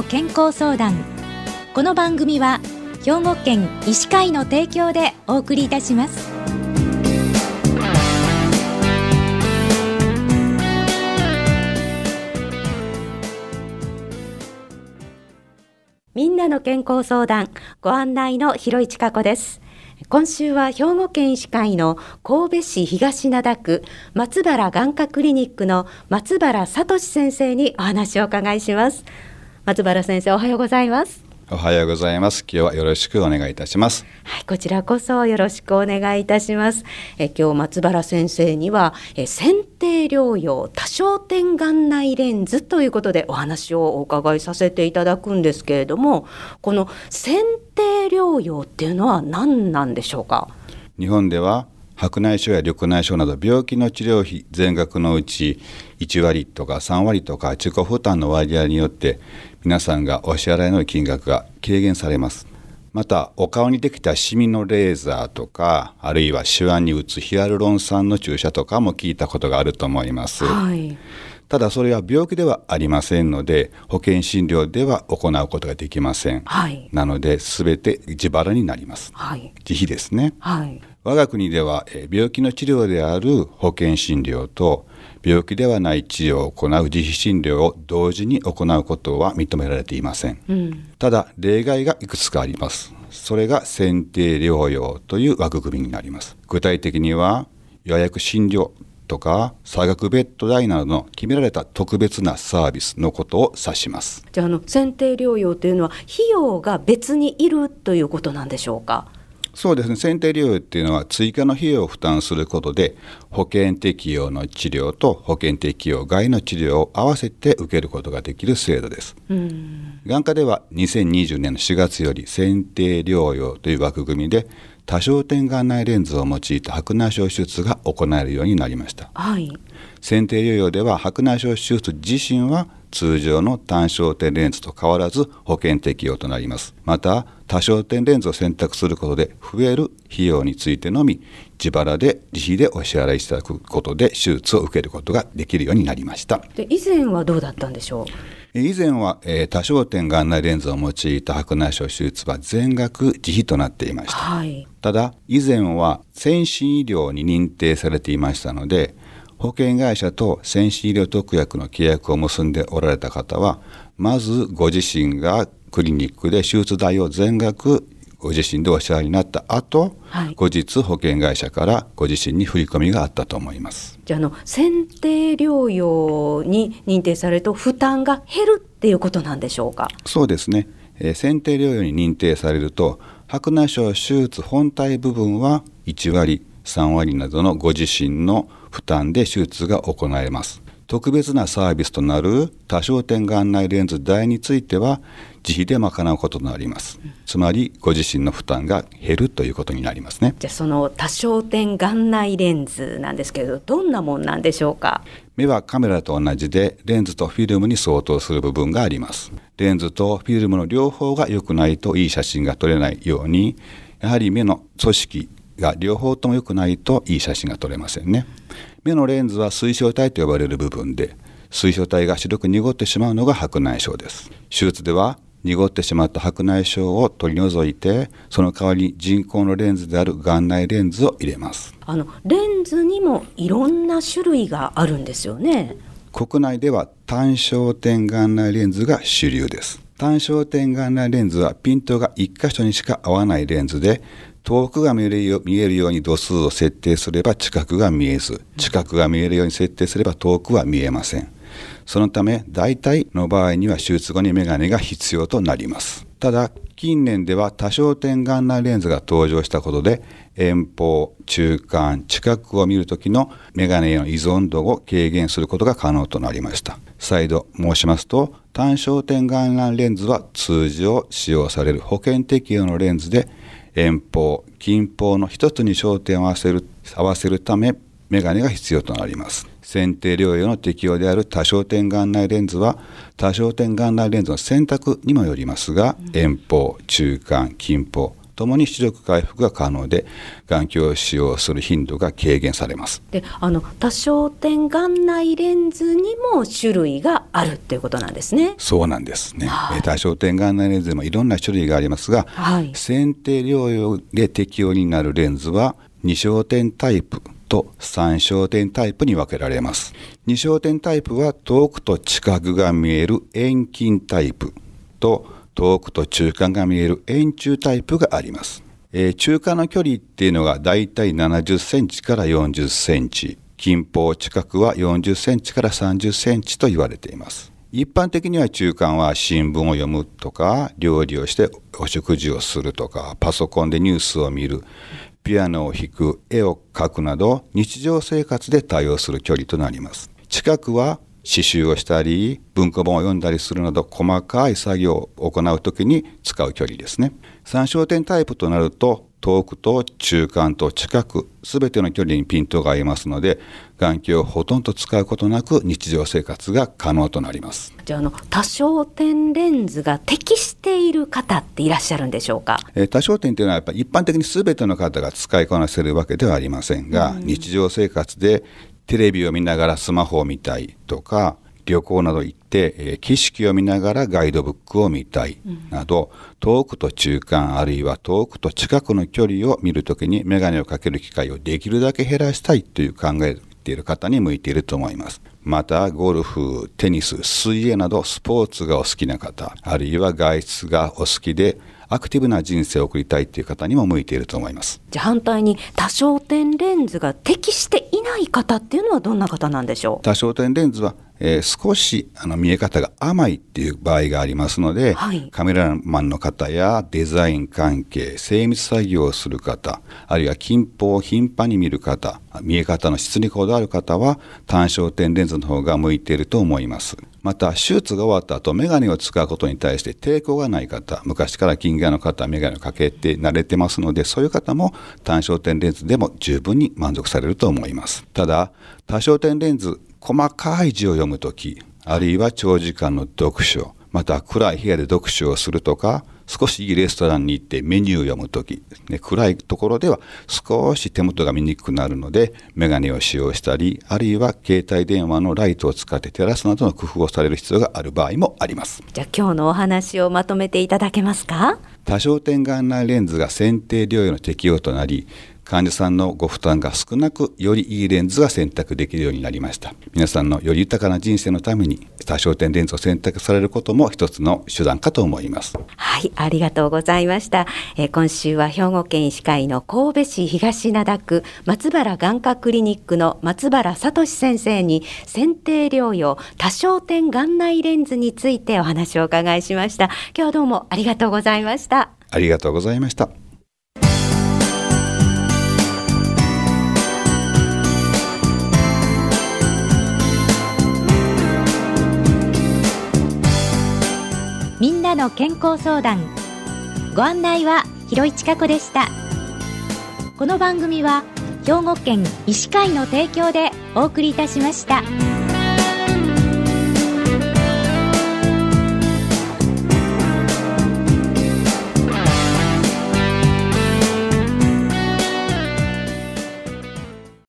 の健康相談。この番組は兵庫県医師会の提供でお送りいたします。みんなの健康相談ご案内の広市加子です。今週は兵庫県医師会の神戸市東灘区松原眼科クリニックの松原聡先生にお話をお伺いします。松原先生おはようございますおはようございます。今日はよろしくお願いいたします。はい、こちらこそよろしくお願いいたします。え今日松原先生にはえ選定療養多焦点眼内レンズということでお話をお伺いさせていただくんですけれども、この選定療養っていうのは何なんでしょうか？日本では白内障や緑内障など病気の治療費全額のうち1割とか3割とか自己負担の割合によって皆さんがお支払いの金額が軽減されます。またお顔にできたシミのレーザーとかあるいは手腕に打つヒアルロン酸の注射とかも聞いたことがあると思います、はい、ただそれは病気ではありませんので保険診療では行うことができません、はい、なので全て自腹になります、はい、自費ですね、我が国では病気の治療である保険診療と病気ではない治療を行う自費診療を同時に行うことは認められていません、うん、ただ例外がいくつかあります。それが選定療養という枠組みになります。具体的には予約診療とか差額ベッド代などの決められた特別なサービスのことを指します。じゃあの選定療養というのは費用が別にいるということなんでしょうか？そうですね。選定療養っていうのは追加の費用を負担することで保険適用の治療と保険適用外の治療を合わせて受けることができる制度です。眼科では2020年の4月より選定療養という枠組みで多焦点眼内レンズを用いた白内障手術が行えるようになりました。はい、選定療養では白内障手術自身は通常の単焦点レンズと変わらず保険適用となります。また多焦点レンズを選択することで増える費用についてのみ自腹で自費でお支払いいただくことで手術を受けることができるようになりました。で以前はどうだったんでしょう？以前は、えー、多焦点眼内レンズを用いた白内障手術は全額自費となっていました、はい、ただ以前は先進医療に認定されていましたので保険会社と先進医療特約の契約を結んでおられた方はまずご自身がクリニックで手術代を全額ご自身でお支払いになった後、はい、後日保険会社からご自身に振り込みがあったと思います。じゃあの選定療養に認定されると負担が減るっていうことなんでしょうか？そうですね、えー、選定療養に認定されると白内障手術本体部分は1割3割などのご自身の負担で手術が行えます。特別なサービスとなる多焦点眼内レンズ代については自費で賄うこととなります。つまりご自身の負担が減るということになりますね。じゃあその多焦点眼内レンズなんですけれどどんなもんなんでしょうか？目はカメラと同じでレンズとフィルムに相当する部分があります。レンズとフィルムの両方が良くないといい写真が撮れないようにやはり目の組織が両方とも良くないといい写真が撮れませんね目のレンズは水晶体と呼ばれる部分で水晶体が白く濁ってしまうのが白内障です手術では濁ってしまった白内障を取り除いてその代わりに人工のレンズである眼内レンズを入れます。あのレンズにもいろんな種類があるんですよね。国内では単焦点眼内レンズが主流です。単焦点眼内レンズはピントが1箇所にしか合わないレンズで遠くが見えるように度数を設定すれば近くが見えず近くが見えるように設定すれば遠くは見えませんそのため大体の場合には手術後にメガネが必要となります。ただ近年では多焦点眼内レンズが登場したことで遠方中間近くを見る時のメガネへの依存度を軽減することが可能となりました。再度申しますと単焦点眼内レンズは通常使用される保険適用のレンズで遠方近方の一つに焦点を合わせる合わせるためメガネが必要となります。選定療養の適用である多焦点眼内レンズは多焦点眼内レンズの選択にもよりますが、遠方中間近方ともに視力回復が可能で眼鏡を使用する頻度が軽減されます。であの多焦点眼内レンズにも種類があるっていうことなんですね。そうなんですね、はい。え多焦点眼内レンズでもいろんな種類がありますが、はい。選定療養で適用になるレンズは2焦点タイプと3焦点タイプに分けられます。2焦点タイプは遠くと近くが見える遠近タイプと遠くと中間が見える遠中タイプがあります、えー中間の距離っていうのがだいたい70センチから40センチ。近方近くは40センチから30センチと言われています。一般的には中間は新聞を読むとか料理をしてお食事をするとかパソコンでニュースを見る。ピアノを弾く絵を描くなど日常生活で対応する距離となります。近くは刺繍をしたり文庫本を読んだりするなど細かい作業を行う時に使う距離ですね。参照点タイプとなると遠くと中間と近く全ての距離にピントが合いますので眼鏡をほとんど使うことなく日常生活が可能となります。じゃああの多焦点レンズが適している方っていらっしゃるんでしょうか？えー多焦点というのはやっぱり一般的に全ての方が使いこなせるわけではありませんが、日常生活でテレビを見ながらスマホを見たいとか旅行など行って、えー景色を見ながらガイドブックを見たいなど、遠くと中間あるいは遠くと近くの距離を見るときに眼鏡をかける機会をできるだけ減らしたいという考えている方に向いていると思います。また、ゴルフ、テニス、水泳などスポーツがお好きな方、あるいは外出がお好きで、アクティブな人生を送りたいという方にも向いていると思います。じゃあ反対に多焦点レンズが適していない方っていうのはどんな方なんでしょう？多焦点レンズは、えー少しあの見え方が甘いっていう場合がありますので、はい。カメラマンの方やデザイン関係精密作業をする方あるいは近方を頻繁に見る方見え方の質にこだわる方は単焦点レンズの方が向いていると思いますまた手術が終わった後眼鏡を使うことに対して抵抗がない方昔から近眼の方は眼鏡をかけて慣れてますのでそういう方も単焦点レンズでも十分に満足されると思います。ただ多焦点レンズ細かい字を読む時あるいは長時間の読書また暗い部屋で読書をするとか少しいいレストランに行ってメニューを読むとき、ね、暗いところでは少し手元が見にくくなるので眼鏡を使用したりあるいは携帯電話のライトを使って照らすなどの工夫をされる必要がある場合もあります。じゃあ今日のお話をまとめていただけますか？多焦点眼内レンズが選定療養の適用となり患者さんのご負担が少なくよりいいレンズが選択できるようになりました皆さんのより豊かな人生のために多焦点レンズを選択されることも一つの手段かと思いますはい、ありがとうございました。えー今週は兵庫県医師会の神戸市東灘区松原眼科クリニックの松原聡先生に選定療養多焦点眼内レンズについてお話をお伺いしました。今日はどうもありがとうございました。ありがとうございましたの健康相談ご案内は広市千佳子でしたこの番組は兵庫県医師会の提供でお送りいたしました。